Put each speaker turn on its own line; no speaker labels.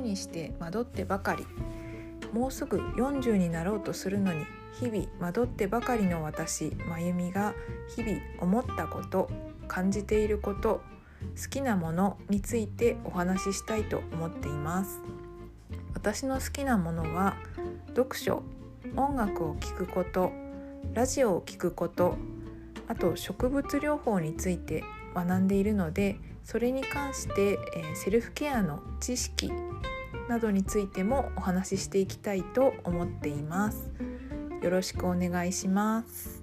にして惑ってばかり。もうすぐ40になろうとするのに日々惑ってばかりの私まゆみが日々思ったこと感じていること好きなものについてお話ししたいと思っています。私の好きなものは読書音楽を聴くことラジオを聴くことあと植物療法について学んでいるのでそれに関して、えー、セルフケアの知識などについてもお話ししていきたいと思っています。よろしくお願いします。